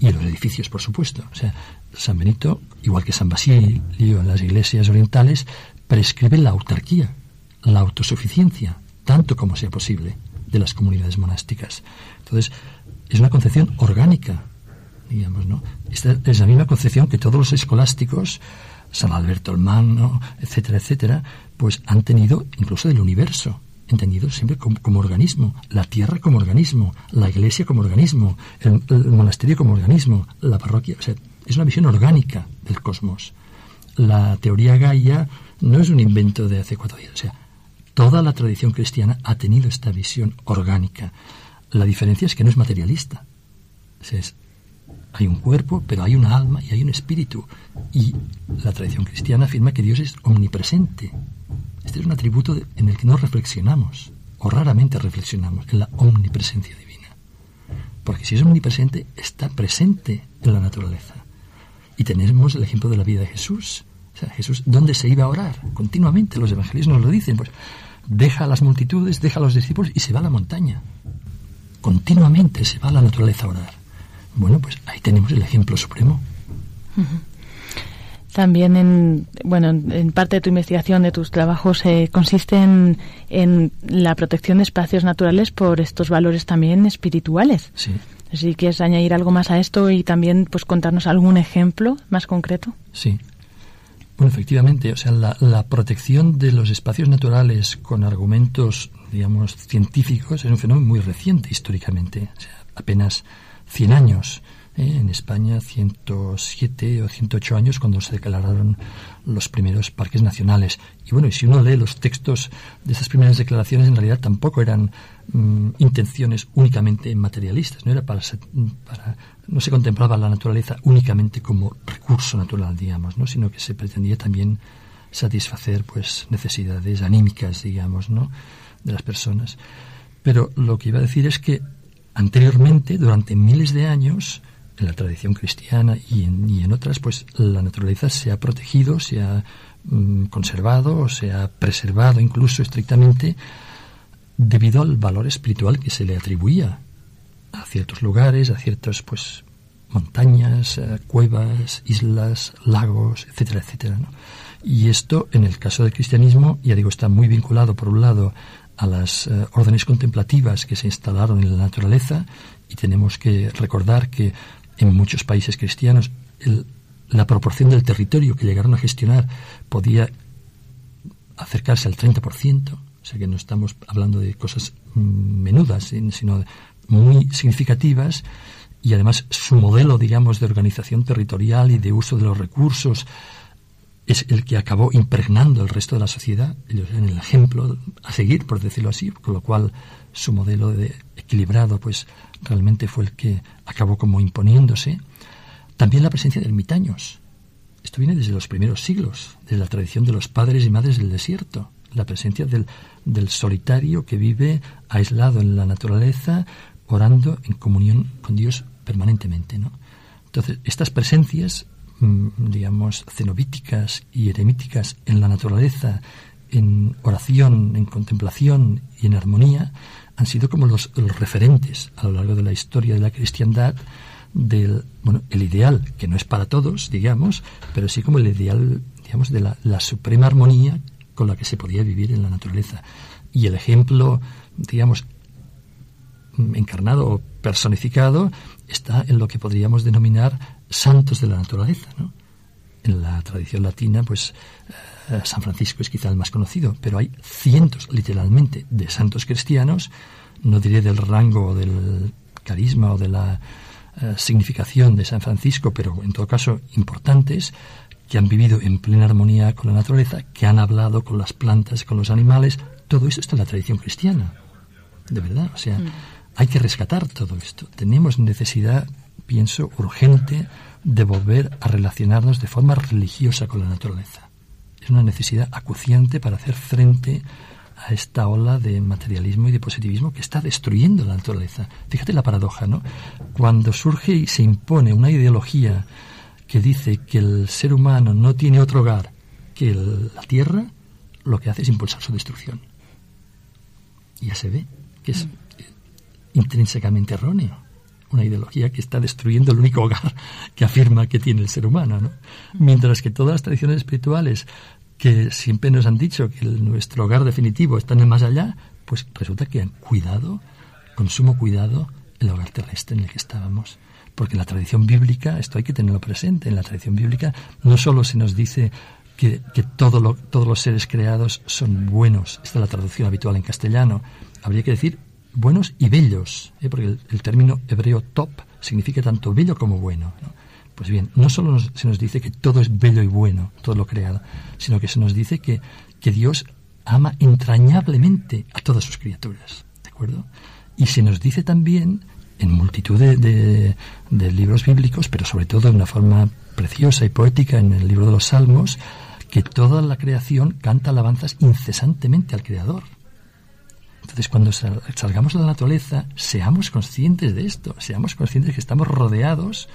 y los edificios, por supuesto. O sea, San Benito, igual que San Basilio en las iglesias orientales, prescribe la autarquía, la autosuficiencia, tanto como sea posible, de las comunidades monásticas. Entonces, es una concepción orgánica, digamos, ¿no? Esta es la misma concepción que todos los escolásticos, San Alberto el Magno, etcétera, etcétera, pues han tenido incluso del universo, entendido siempre como, organismo, la tierra como organismo, la iglesia como organismo, el, el, monasterio como organismo, la parroquia, o sea, es una visión orgánica del cosmos. La teoría Gaia no es un invento de hace cuatro días, o sea, Toda la tradición cristiana ha tenido esta visión orgánica. La diferencia es que no es materialista. hay un cuerpo, pero hay una alma y hay un espíritu. Y la tradición cristiana afirma que Dios es omnipresente. Este es un atributo en el que no reflexionamos, o raramente reflexionamos, en la omnipresencia divina. Porque si es omnipresente, está presente en la naturaleza. Y tenemos el ejemplo de la vida de Jesús. Sea, Jesús, ¿dónde se iba a orar? Continuamente los evangelios nos lo dicen. Pues deja a las multitudes, deja a los discípulos y se va a la montaña. Continuamente se va a la naturaleza a orar. Bueno, pues ahí tenemos el ejemplo supremo. También en, bueno, en parte de tu investigación, de tus trabajos, eh, consiste en, en, la protección de espacios naturales por estos valores también espirituales. Sí. Si quieres añadir algo más a esto y también pues contarnos algún ejemplo más concreto. Sí. Bueno, efectivamente, o sea, la, protección de los espacios naturales con argumentos, digamos, científicos es un fenómeno muy reciente históricamente, o sea, apenas 100 años. ¿eh? En España, 107 o 108 años cuando se declararon los primeros parques nacionales. Y bueno, y si uno lee los textos de esas primeras declaraciones, en realidad tampoco eran mm, intenciones únicamente materialistas, no era para, para no se contemplaba la naturaleza únicamente como recurso natural, digamos, ¿no? sino que se pretendía también satisfacer pues necesidades anímicas, digamos, ¿no? de las personas. Pero lo que iba a decir es que anteriormente, durante miles de años, en la tradición cristiana y en, y en otras, pues la naturaleza se ha protegido, se ha mm, conservado o se ha preservado incluso estrictamente debido al valor espiritual que se le atribuía a ciertos lugares, a ciertas pues montañas, eh, cuevas, islas, lagos, etcétera, etcétera. Y esto, en el caso del cristianismo, ya digo, está muy vinculado, por un lado, a las eh, órdenes contemplativas que se instalaron en la naturaleza, y tenemos que recordar que en muchos países cristianos la proporción del territorio que llegaron a gestionar podía acercarse al 30%, o sea que no estamos hablando de cosas mm, menudas, sino muy significativas. Y además su modelo, digamos, de organización territorial y de uso de los recursos es el que acabó impregnando el resto de la sociedad, ellos en el ejemplo a seguir, por decirlo así, con lo cual su modelo de equilibrado, pues realmente fue el que acabó como imponiéndose. También la presencia de ermitaños. Esto viene desde los primeros siglos, desde la tradición de los padres y madres del desierto, la presencia del, del solitario que vive aislado en la naturaleza, orando en comunión con Dios permanentemente. ¿no? Entonces, estas presencias, digamos, cenobíticas y eremíticas en la naturaleza, en oración, en contemplación y en armonía han sido como los, referentes a lo largo de la historia de la cristiandad del, bueno, el ideal, que no es para todos, digamos, pero sí como el ideal, digamos, de la, la suprema armonía con la que se podía vivir en la naturaleza. Y el ejemplo, digamos, encarnado o personificado está en lo que podríamos denominar santos de la naturaleza, ¿no? En la tradición latina, pues eh, San Francisco es quizá el más conocido, pero hay cientos, literalmente, de santos cristianos, no diré del rango o del carisma o de la eh, significación de San Francisco, pero en todo caso importantes, que han vivido en plena armonía con la naturaleza, que han hablado con las plantas, con los animales, todo eso está en la tradición cristiana. De verdad, o sea, mm. hay que rescatar todo esto. Tenemos necesidad, pienso, urgente de volver a relacionarnos de forma religiosa con la naturaleza es una necesidad acuciante para hacer frente a esta ola de materialismo y de positivismo que está destruyendo la naturaleza. Fíjate la paradoja, ¿no? Cuando surge y se impone una ideología que dice que el ser humano no tiene otro hogar que la tierra, lo que hace es impulsar su destrucción. Y ya se ve que es intrínsecamente erróneo una ideología que está destruyendo el único hogar que afirma que tiene el ser humano. ¿no? Mientras que todas las tradiciones espirituales que siempre nos han dicho que nuestro hogar definitivo está en el más allá, pues resulta que han cuidado, con sumo cuidado, el hogar terrestre en el que estábamos. Porque en la tradición bíblica, esto hay que tenerlo presente, en la tradición bíblica no solo se nos dice que, todos los seres creados son buenos, esta es la traducción habitual en castellano, habría que decir buenos y bellos, ¿eh? porque el, término hebreo top significa tanto bello como bueno. Pues bien, no solo se nos dice que todo es bello y bueno, todo lo creado, sino que se nos dice que, que Dios ama entrañablemente a todas sus criaturas, ¿de acuerdo? Y se nos dice también, en multitud de, de libros bíblicos, pero sobre todo de una forma preciosa y poética en el libro de los Salmos, que toda la creación canta alabanzas incesantemente al Creador. Entonces, cuando salgamos a la naturaleza, seamos conscientes de esto, seamos conscientes de que estamos rodeados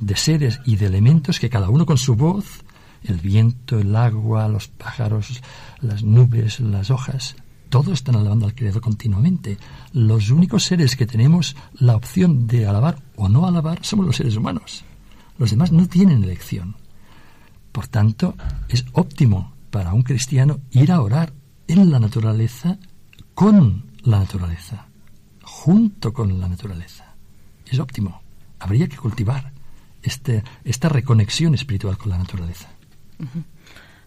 de seres y de elementos que cada uno con su voz, el viento, el agua, los pájaros, las nubes, las hojas, todos están alabando al Creador continuamente. Los únicos seres que tenemos la opción de alabar o no alabar somos los seres humanos. Los demás no tienen elección. Por tanto, es óptimo para un cristiano ir a orar en la naturaleza con la naturaleza, junto con la naturaleza. Es óptimo. Habría que cultivar este, esta reconexión espiritual con la naturaleza.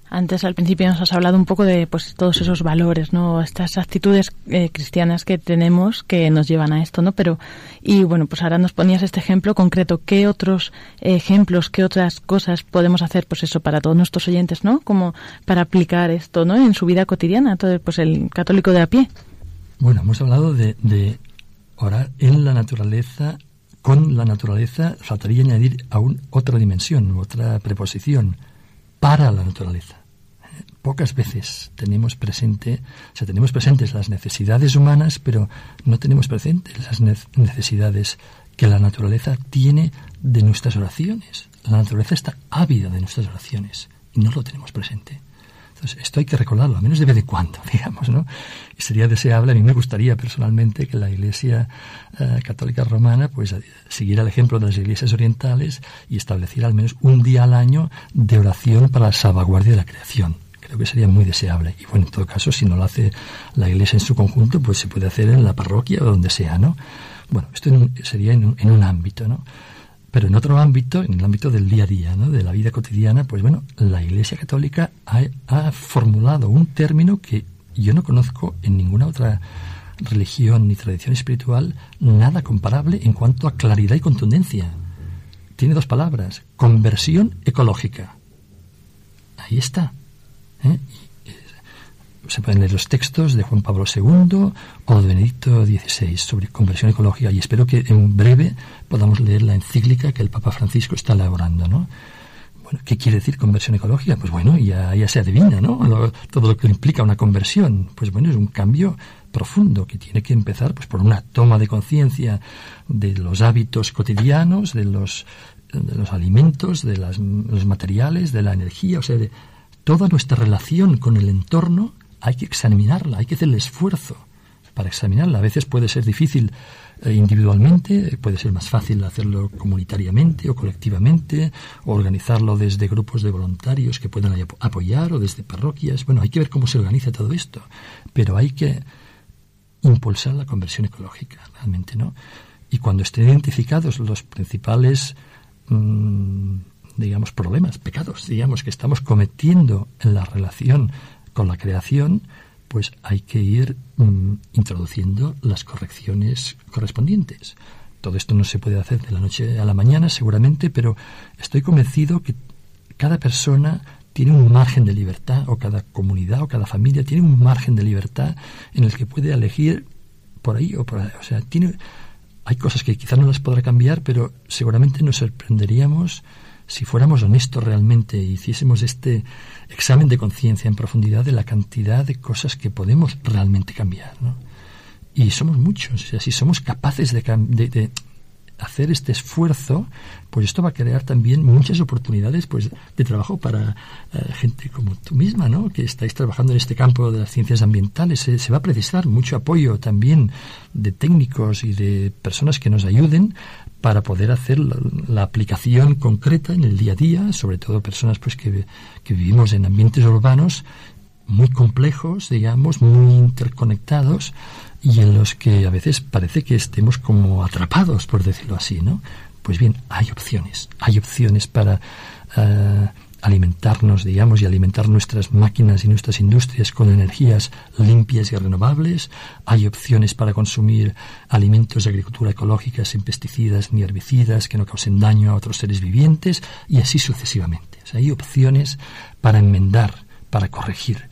Antes, al principio, nos has hablado un poco de pues, todos esos valores, ¿no? Estas actitudes eh, cristianas que tenemos que nos llevan a esto, ¿no? Pero, y bueno, pues ahora nos ponías este ejemplo concreto. ¿Qué otros ejemplos, qué otras cosas podemos hacer, pues eso, para todos nuestros oyentes, ¿no? Como para aplicar esto, ¿no? En su vida cotidiana, todo, pues el católico de a pie. Bueno, hemos hablado de, de orar en la naturaleza con la naturaleza faltaría añadir aún otra dimensión, otra preposición, para la naturaleza. Pocas veces tenemos presente, o sea, tenemos presentes las necesidades humanas, pero no tenemos presentes las necesidades que la naturaleza tiene de nuestras oraciones. La naturaleza está ávida de nuestras oraciones y no lo tenemos presente. Entonces, esto hay que recordarlo, al menos de vez en cuando, digamos, ¿no? Sería deseable, a mí me gustaría personalmente que la Iglesia eh, Católica Romana, pues, siguiera el ejemplo de las iglesias orientales y estableciera al menos un día al año de oración para la salvaguardia de la creación. Creo que sería muy deseable. Y bueno, en todo caso, si no lo hace la Iglesia en su conjunto, pues se puede hacer en la parroquia o donde sea, ¿no? Bueno, esto sería en un, en un ámbito, ¿no? Pero en otro ámbito, en el ámbito del día a día, ¿no? de la vida cotidiana, pues bueno, la Iglesia Católica ha, formulado un término que yo no conozco en ninguna otra religión ni tradición espiritual nada comparable en cuanto a claridad y contundencia. Tiene dos palabras, conversión ecológica. Ahí está. ¿Eh? se pueden leer los textos de Juan Pablo II o de Benedicto XVI sobre conversión ecológica y espero que en breve podamos leer la encíclica que el Papa Francisco está elaborando, ¿no? Bueno, ¿qué quiere decir conversión ecológica? Pues bueno, ya, ya se adivina, ¿no? todo lo que implica una conversión. Pues bueno, es un cambio profundo que tiene que empezar pues por una toma de conciencia de los hábitos cotidianos, de los, de los alimentos, de los materiales, de la energía, o sea, de toda nuestra relación con el entorno hay que examinarla, hay que hacer el esfuerzo para examinarla. A veces puede ser difícil eh, individualmente, puede ser más fácil hacerlo comunitariamente o colectivamente, o organizarlo desde grupos de voluntarios que puedan apoyar o desde parroquias. Bueno, hay que ver cómo se organiza todo esto, pero hay que impulsar la conversión ecológica, realmente, ¿no? Y cuando estén identificados los principales, mm, digamos, problemas, pecados, digamos, que estamos cometiendo en la relación con la creación, pues hay que ir mm, introduciendo las correcciones correspondientes. Todo esto no se puede hacer de la noche a la mañana, seguramente, pero estoy convencido que cada persona tiene un margen de libertad, o cada comunidad o cada familia tiene un margen de libertad en el que puede elegir por ahí o por ahí. O sea, tiene, hay cosas que quizás no las podrá cambiar, pero seguramente nos sorprenderíamos si fuéramos honestos realmente y hiciésemos este examen de conciencia en profundidad de la cantidad de cosas que podemos realmente cambiar. ¿no? Y somos muchos, o sea, si somos capaces de, de, hacer este esfuerzo, pues esto va a crear también muchas oportunidades pues, de trabajo para eh, gente como tú misma, ¿no? que estáis trabajando en este campo de las ciencias ambientales. se va a precisar mucho apoyo también de técnicos y de personas que nos ayuden para poder hacer la, aplicación concreta en el día a día, sobre todo personas pues que, que vivimos en ambientes urbanos muy complejos, digamos, muy interconectados y en los que a veces parece que estemos como atrapados, por decirlo así, ¿no? Pues bien, hay opciones, hay opciones para eh, alimentarnos, digamos, y alimentar nuestras máquinas y nuestras industrias con energías limpias y renovables. Hay opciones para consumir alimentos de agricultura ecológica sin pesticidas ni herbicidas que no causen daño a otros seres vivientes y así sucesivamente. hay opciones para enmendar, para corregir.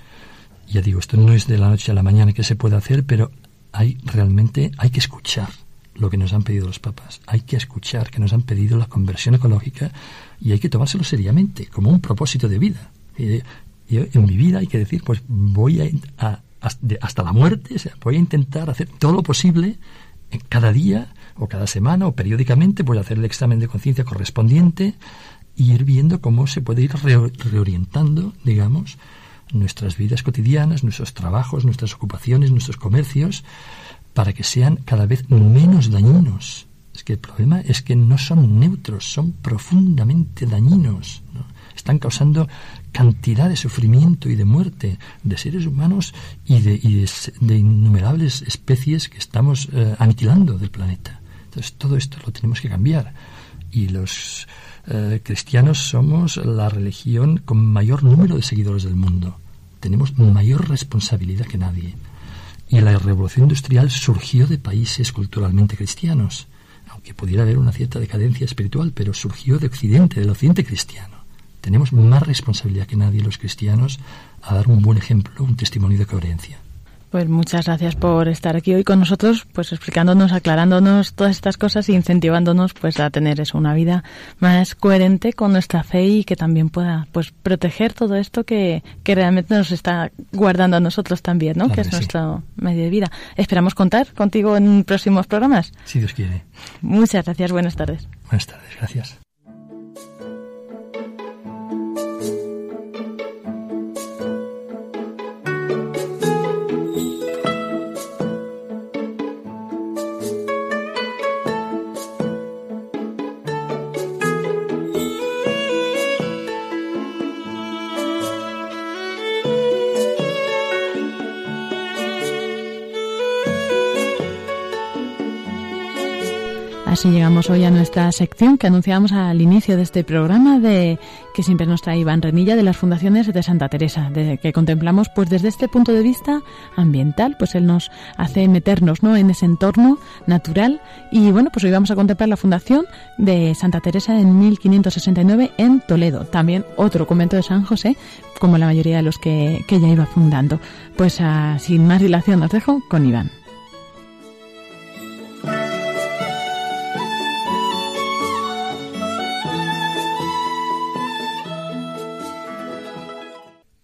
Ya digo, esto no es de la noche a la mañana que se puede hacer, pero hay realmente hay que escuchar lo que nos han pedido los papas. Hay que escuchar que nos han pedido la conversión ecológica y hay que tomárselo seriamente, como un propósito de vida. en mi vida hay que decir, pues voy a, hasta la muerte, voy a intentar hacer todo lo posible cada día o cada semana o periódicamente, a hacer el examen de conciencia correspondiente y ir viendo cómo se puede ir reorientando, digamos, nuestras vidas cotidianas, nuestros trabajos, nuestras ocupaciones, nuestros comercios, para que sean cada vez menos dañinos. Es que el problema es que no son neutros, son profundamente dañinos. Están causando cantidad de sufrimiento y de muerte de seres humanos y de, de, innumerables especies que estamos eh, aniquilando del planeta. Entonces todo esto lo tenemos que cambiar. Y los eh, cristianos somos la religión con mayor número de seguidores del mundo. Tenemos mayor responsabilidad que nadie. Y la revolución industrial surgió de países culturalmente cristianos, aunque pudiera haber una cierta decadencia espiritual, pero surgió de Occidente, del Occidente cristiano. Tenemos más responsabilidad que nadie los cristianos a dar un buen ejemplo, un testimonio de coherencia. Pues muchas gracias por estar aquí hoy con nosotros, pues explicándonos, aclarándonos todas estas cosas e incentivándonos pues a tener eso, una vida más coherente con nuestra fe y que también pueda pues proteger todo esto que, que realmente nos está guardando a nosotros también, ¿no? que es nuestro medio de vida. Esperamos contar contigo en próximos programas. Si Dios quiere. Muchas gracias, buenas tardes. Buenas tardes, gracias. Así llegamos hoy a nuestra sección que anunciamos al inicio de este programa de que siempre nos trae Iván Renilla de las fundaciones de Santa Teresa, de, que contemplamos pues desde este punto de vista ambiental, pues él nos hace meternos ¿no? en ese entorno natural y bueno, pues hoy vamos a contemplar la fundación de Santa Teresa en 1569 en Toledo, también otro convento de San José, como la mayoría de los que, que ya iba fundando. Pues ah, sin más dilación os dejo con Iván.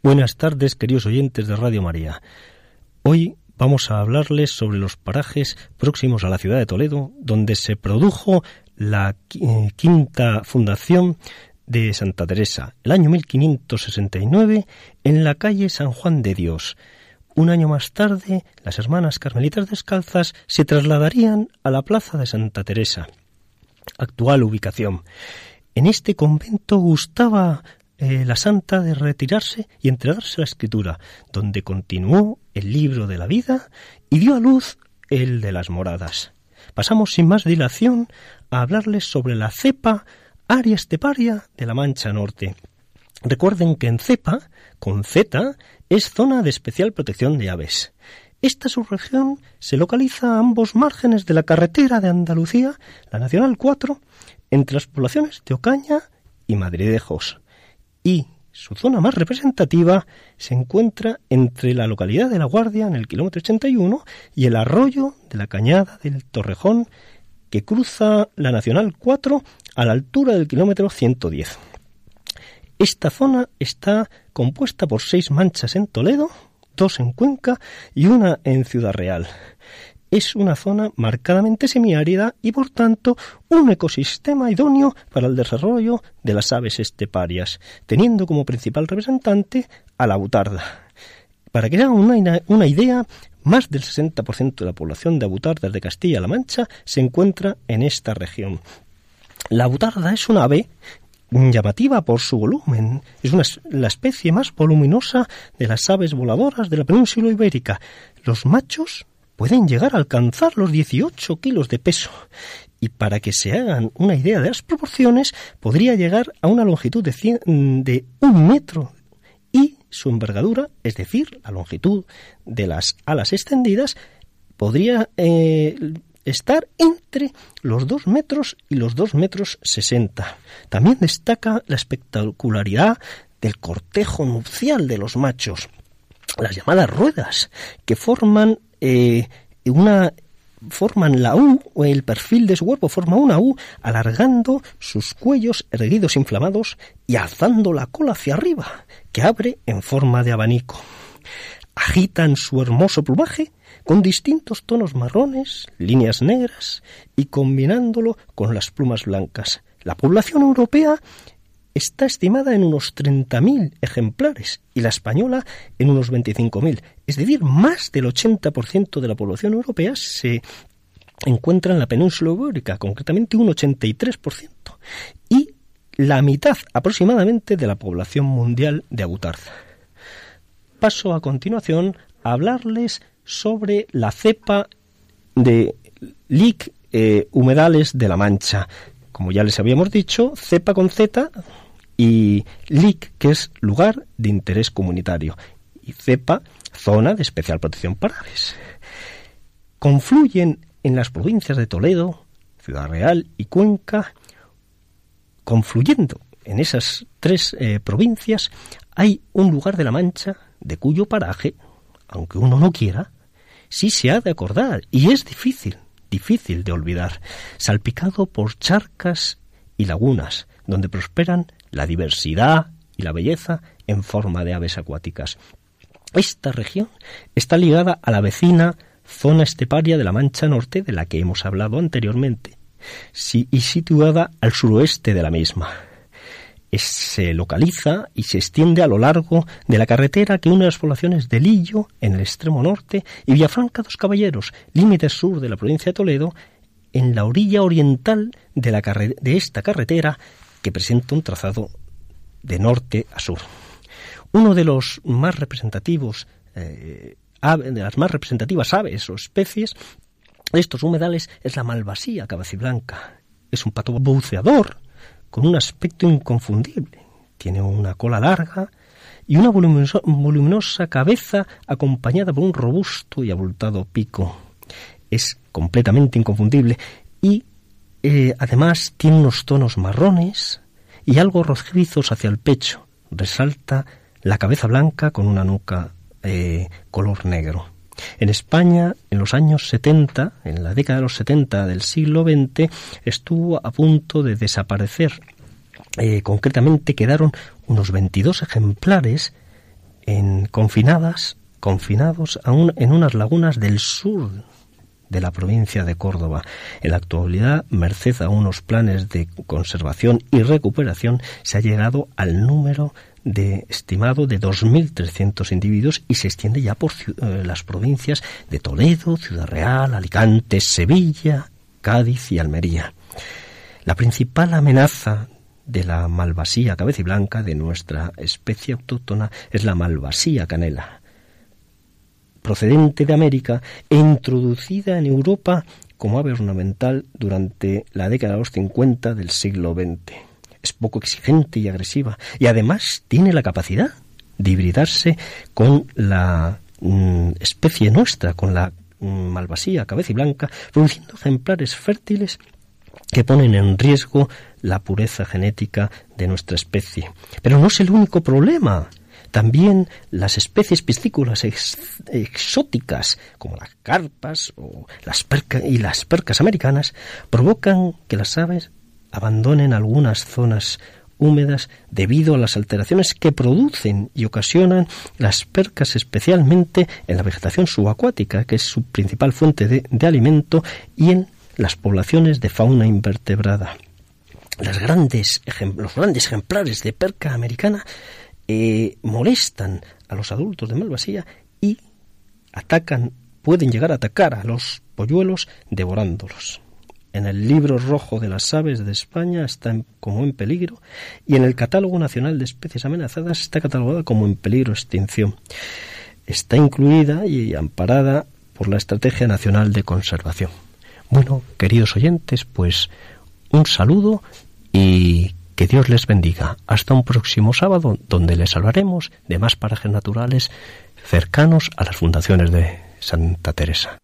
Buenas tardes, queridos oyentes de Radio María. Hoy vamos a hablarles sobre los parajes próximos a la ciudad de Toledo, donde se produjo la eh, quinta fundación de Santa Teresa, el año 1569, en la calle San Juan de Dios, un año más tarde, las hermanas carmelitas descalzas se trasladarían a la plaza de Santa Teresa, actual ubicación. En este convento gustaba eh, la santa de retirarse y entregarse a la escritura, donde continuó el libro de la vida y dio a luz el de las moradas. Pasamos sin más dilación a hablarles sobre la cepa aria esteparia de la Mancha Norte. Recuerden que en cepa, con Z, es zona de especial protección de aves. Esta subregión se localiza a ambos márgenes de la carretera de Andalucía, la Nacional 4, entre las poblaciones de Ocaña y Madridejos. Y su zona más representativa se encuentra entre la localidad de La Guardia, en el kilómetro 81, y el arroyo de la Cañada del Torrejón, que cruza la Nacional 4 a la altura del kilómetro 110. Esta zona está compuesta por seis manchas en Toledo, dos en Cuenca y una en Ciudad Real. Es una zona marcadamente semiárida y por tanto un ecosistema idóneo para el desarrollo de las aves esteparias, teniendo como principal representante a la butarda. Para que hagan una, una idea, más del 60% de la población de abutardas de Castilla-La Mancha se encuentra en esta región. La butarda es una ave llamativa por su volumen. Es una, la especie más voluminosa de las aves voladoras de la península ibérica. Los machos pueden llegar a alcanzar los 18 kilos de peso. Y para que se hagan una idea de las proporciones, podría llegar a una longitud de, de un metro y su envergadura, es decir, la longitud de las alas extendidas, podría eh, estar entre los 2 metros y los 2 metros 60. También destaca la espectacularidad del cortejo nupcial de los machos, las llamadas ruedas, que forman eh, una forman la U o el perfil de su cuerpo forma una U alargando sus cuellos erguidos inflamados y alzando la cola hacia arriba, que abre en forma de abanico. Agitan su hermoso plumaje con distintos tonos marrones, líneas negras y combinándolo con las plumas blancas. La población europea está estimada en unos 30.000 ejemplares y la española en unos 25.000. Es decir, más del 80% de la población europea se encuentra en la península ibérica, concretamente un 83%. Y la mitad aproximadamente de la población mundial de abutarza. Paso a continuación a hablarles sobre la cepa de LIC eh, humedales de la Mancha. Como ya les habíamos dicho, cepa con Z y LIC, que es lugar de interés comunitario, y CEPA, zona de especial protección para aves. Confluyen en las provincias de Toledo, Ciudad Real y Cuenca, confluyendo en esas tres eh, provincias, hay un lugar de la Mancha de cuyo paraje, aunque uno no quiera, sí se ha de acordar, y es difícil, difícil de olvidar, salpicado por charcas y lagunas, donde prosperan la diversidad y la belleza en forma de aves acuáticas. Esta región está ligada a la vecina zona esteparia de la Mancha Norte de la que hemos hablado anteriormente, y situada al suroeste de la misma. se localiza y se extiende a lo largo de la carretera que une las poblaciones de Lillo, en el extremo norte, y Villafranca dos Caballeros, límite sur de la provincia de Toledo, en la orilla oriental de, la de esta carretera que presenta un trazado de norte a sur. Uno de los más representativos, eh, de las más representativas aves o especies de estos humedales es la malvasía cabeciblanca. Es un pato buceador con un aspecto inconfundible. Tiene una cola larga y una voluminosa cabeza acompañada por un robusto y abultado pico. Es completamente inconfundible y eh, además tiene unos tonos marrones y algo rojizos hacia el pecho. Resalta la cabeza blanca con una nuca eh, color negro. En España, en los años 70, en la década de los 70 del siglo XX, estuvo a punto de desaparecer. Eh, concretamente quedaron unos 22 ejemplares en confinadas, confinados en unas lagunas del sur de la provincia de Córdoba. En la actualidad, merced a unos planes de conservación y recuperación, se ha llegado al número de estimado de 2.300 individuos y se extiende ya por eh, las provincias de Toledo, Ciudad Real, Alicante, Sevilla, Cádiz y Almería. La principal amenaza de la malvasía cabeciblanca de nuestra especie autóctona es la malvasía canela, procedente de América e introducida en Europa como ave ornamental durante la década de los 50 del siglo XX. Es poco exigente y agresiva y además tiene la capacidad de hibridarse con la mm, especie nuestra, con la mm, malvasía cabeciblanca, produciendo ejemplares fértiles que ponen en riesgo la pureza genética de nuestra especie. Pero no es el único problema. También las especies piscícolas exóticas, como las carpas o las y las percas americanas, provocan que las aves abandonen algunas zonas húmedas debido a las alteraciones que producen y ocasionan las percas, especialmente en la vegetación subacuática, que es su principal fuente de alimento, y en las poblaciones de fauna invertebrada. Las grandes, los grandes ejemplares de perca americana eh, molestan a los adultos de malvasía y atacan, pueden llegar a atacar a los polluelos devorándolos. En el libro rojo de las aves de España está como en peligro y en el catálogo nacional de especies amenazadas está catalogada como en peligro de extinción. Está incluida y amparada por la Estrategia Nacional de Conservación. Bueno, queridos oyentes, pues un saludo y que Dios les bendiga. Hasta un próximo sábado donde les hablaremos de más parajes naturales cercanos a las fundaciones de Santa Teresa.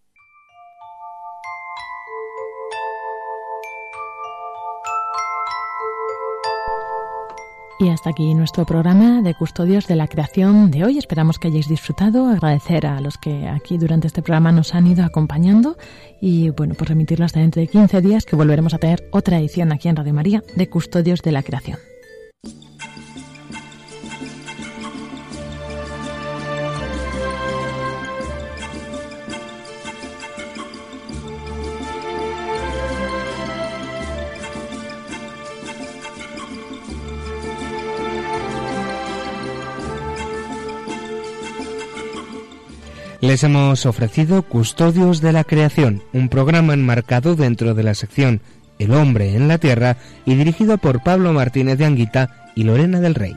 Y hasta aquí nuestro programa de Custodios de la Creación de hoy. Esperamos que hayáis disfrutado. Agradecer a los que aquí durante este programa nos han ido acompañando. Y bueno, pues remitirlo hasta dentro de 15 días que volveremos a tener otra edición aquí en Radio María de Custodios de la Creación. Les hemos ofrecido Custodios de la Creación, un programa enmarcado dentro de la sección El hombre en la tierra y dirigido por Pablo Martínez de Anguita y Lorena del Rey.